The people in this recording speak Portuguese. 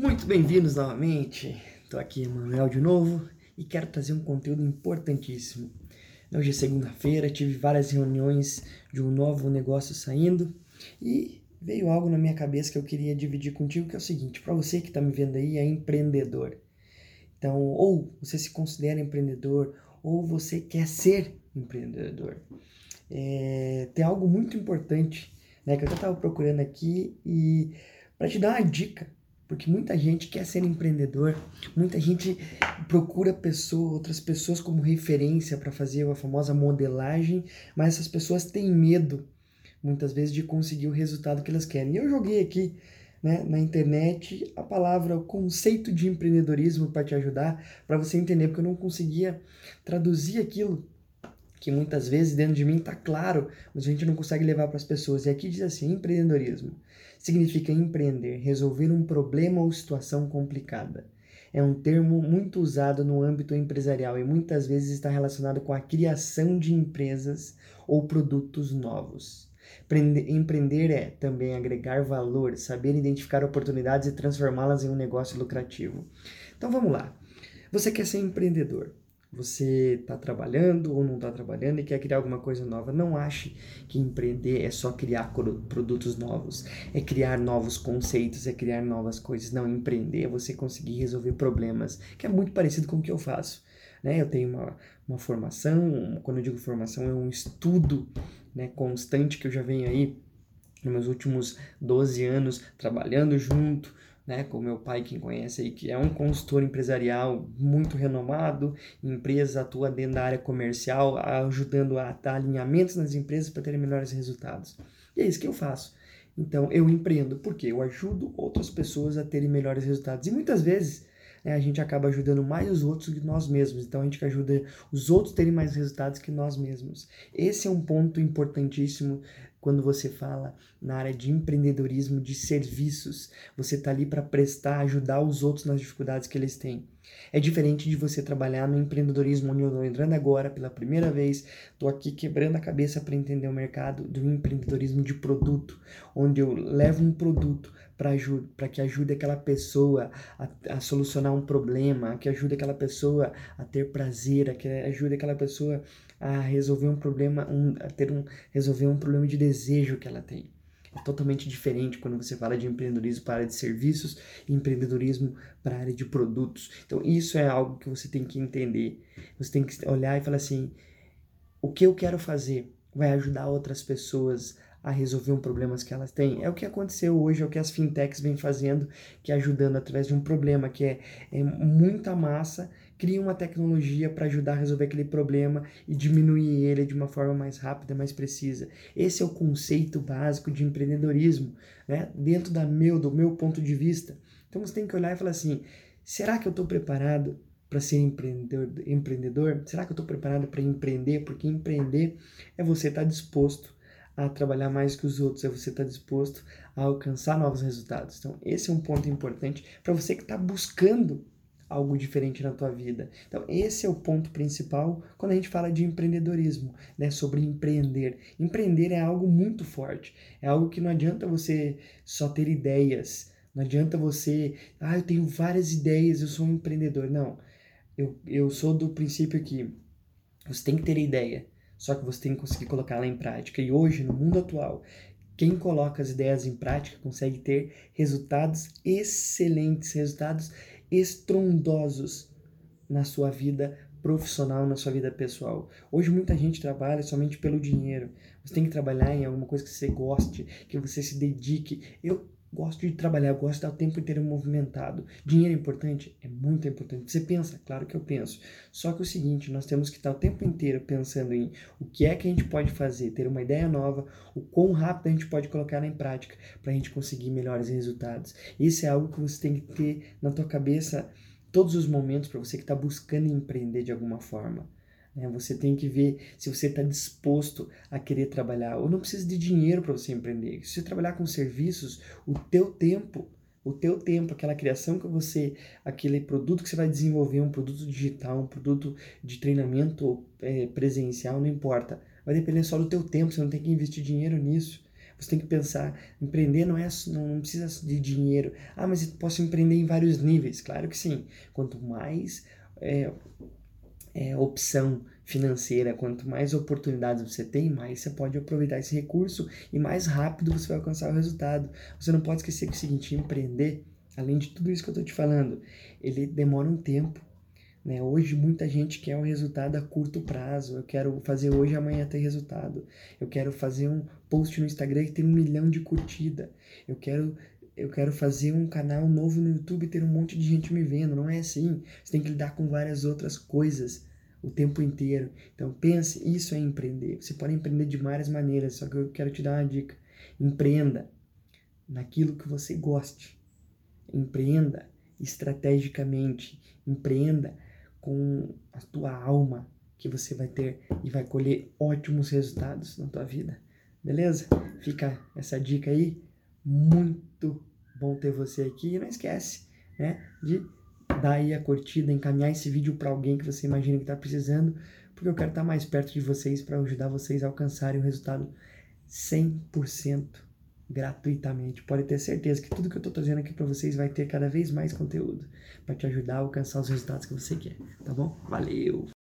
Muito bem-vindos novamente. Estou aqui, Manuel, de novo e quero trazer um conteúdo importantíssimo. Hoje é segunda-feira, tive várias reuniões de um novo negócio saindo e veio algo na minha cabeça que eu queria dividir contigo, que é o seguinte, para você que está me vendo aí, é empreendedor. Então, ou você se considera empreendedor, ou você quer ser empreendedor. É, tem algo muito importante né, que eu estava procurando aqui e para te dar uma dica porque muita gente quer ser empreendedor, muita gente procura pessoa, outras pessoas como referência para fazer a famosa modelagem, mas essas pessoas têm medo, muitas vezes, de conseguir o resultado que elas querem. E eu joguei aqui né, na internet a palavra, o conceito de empreendedorismo para te ajudar, para você entender, porque eu não conseguia traduzir aquilo que muitas vezes dentro de mim está claro, mas a gente não consegue levar para as pessoas. E aqui diz assim: empreendedorismo significa empreender, resolver um problema ou situação complicada. É um termo muito usado no âmbito empresarial e muitas vezes está relacionado com a criação de empresas ou produtos novos. Empreender é também agregar valor, saber identificar oportunidades e transformá-las em um negócio lucrativo. Então vamos lá. Você quer ser empreendedor? Você está trabalhando ou não está trabalhando e quer criar alguma coisa nova. Não ache que empreender é só criar produtos novos, é criar novos conceitos, é criar novas coisas. Não, empreender é você conseguir resolver problemas, que é muito parecido com o que eu faço. Né? Eu tenho uma, uma formação, quando eu digo formação, é um estudo né, constante que eu já venho aí nos meus últimos 12 anos trabalhando junto, né, com meu pai, quem conhece aí, que é um consultor empresarial muito renomado, empresa atua dentro da área comercial, ajudando a dar alinhamentos nas empresas para terem melhores resultados. E é isso que eu faço. Então, eu empreendo porque eu ajudo outras pessoas a terem melhores resultados. E muitas vezes né, a gente acaba ajudando mais os outros que nós mesmos. Então, a gente ajuda os outros a terem mais resultados que nós mesmos. Esse é um ponto importantíssimo quando você fala na área de empreendedorismo, de serviços, você está ali para prestar, ajudar os outros nas dificuldades que eles têm. É diferente de você trabalhar no empreendedorismo, onde eu estou entrando agora pela primeira vez, estou aqui quebrando a cabeça para entender o mercado do empreendedorismo de produto, onde eu levo um produto para que ajude aquela pessoa a, a, solucionar um problema, que ajude aquela pessoa a ter prazer, que ajude aquela pessoa a resolver um problema, um, a ter um, resolver um problema de desejo que ela tem. É totalmente diferente quando você fala de empreendedorismo para a área de serviços e empreendedorismo para a área de produtos. Então, isso é algo que você tem que entender. Você tem que olhar e falar assim: o que eu quero fazer vai ajudar outras pessoas a resolver um problema que elas têm. É o que aconteceu hoje, é o que as fintechs vêm fazendo, que é ajudando através de um problema que é, é muita massa, cria uma tecnologia para ajudar a resolver aquele problema e diminuir ele de uma forma mais rápida, mais precisa. Esse é o conceito básico de empreendedorismo, né? dentro da meu, do meu ponto de vista. Então você tem que olhar e falar assim: será que eu estou preparado para ser empreendedor, empreendedor? Será que eu estou preparado para empreender? Porque empreender é você estar tá disposto a trabalhar mais que os outros, é você estar tá disposto a alcançar novos resultados. Então, esse é um ponto importante para você que está buscando algo diferente na tua vida. Então, esse é o ponto principal quando a gente fala de empreendedorismo, né, sobre empreender. Empreender é algo muito forte. É algo que não adianta você só ter ideias. Não adianta você, ah, eu tenho várias ideias, eu sou um empreendedor. Não. Eu, eu sou do princípio que você tem que ter ideia, só que você tem que conseguir colocá-la em prática. E hoje, no mundo atual, quem coloca as ideias em prática consegue ter resultados excelentes, resultados estrondosos na sua vida profissional, na sua vida pessoal. Hoje muita gente trabalha somente pelo dinheiro. Você tem que trabalhar em alguma coisa que você goste, que você se dedique. Eu Gosto de trabalhar, gosto de estar o tempo inteiro movimentado. Dinheiro é importante? É muito importante. Você pensa? Claro que eu penso. Só que é o seguinte, nós temos que estar o tempo inteiro pensando em o que é que a gente pode fazer, ter uma ideia nova, o quão rápido a gente pode colocar em prática para a gente conseguir melhores resultados. Isso é algo que você tem que ter na tua cabeça todos os momentos para você que está buscando empreender de alguma forma. Né? Você tem que ver se você está disposto a querer trabalhar. Ou não precisa de dinheiro para você empreender. Se você trabalhar com serviços, o teu tempo, o teu tempo, aquela criação que você, aquele produto que você vai desenvolver, um produto digital, um produto de treinamento é, presencial, não importa. Vai depender só do teu tempo, você não tem que investir dinheiro nisso. Você tem que pensar, empreender não é não, precisa de dinheiro. Ah, mas eu posso empreender em vários níveis. Claro que sim. Quanto mais é, é, opção financeira, quanto mais oportunidades você tem, mais você pode aproveitar esse recurso e mais rápido você vai alcançar o resultado. Você não pode esquecer que é o seguinte, empreender, além de tudo isso que eu estou te falando, ele demora um tempo. Né? Hoje muita gente quer um resultado a curto prazo. Eu quero fazer hoje amanhã ter resultado. Eu quero fazer um post no Instagram que tem um milhão de curtida. Eu quero eu quero fazer um canal novo no YouTube e ter um monte de gente me vendo. Não é assim. Você tem que lidar com várias outras coisas o tempo inteiro. Então pense, isso é empreender. Você pode empreender de várias maneiras, só que eu quero te dar uma dica. Empreenda naquilo que você goste. Empreenda estrategicamente. Empreenda com a tua alma que você vai ter e vai colher ótimos resultados na tua vida. Beleza? Fica essa dica aí. Muito bom ter você aqui. E não esquece, né, de dar aí a curtida, encaminhar esse vídeo para alguém que você imagina que está precisando, porque eu quero estar tá mais perto de vocês para ajudar vocês a alcançarem o resultado 100% gratuitamente. Pode ter certeza que tudo que eu estou trazendo aqui para vocês vai ter cada vez mais conteúdo para te ajudar a alcançar os resultados que você quer, tá bom? Valeu!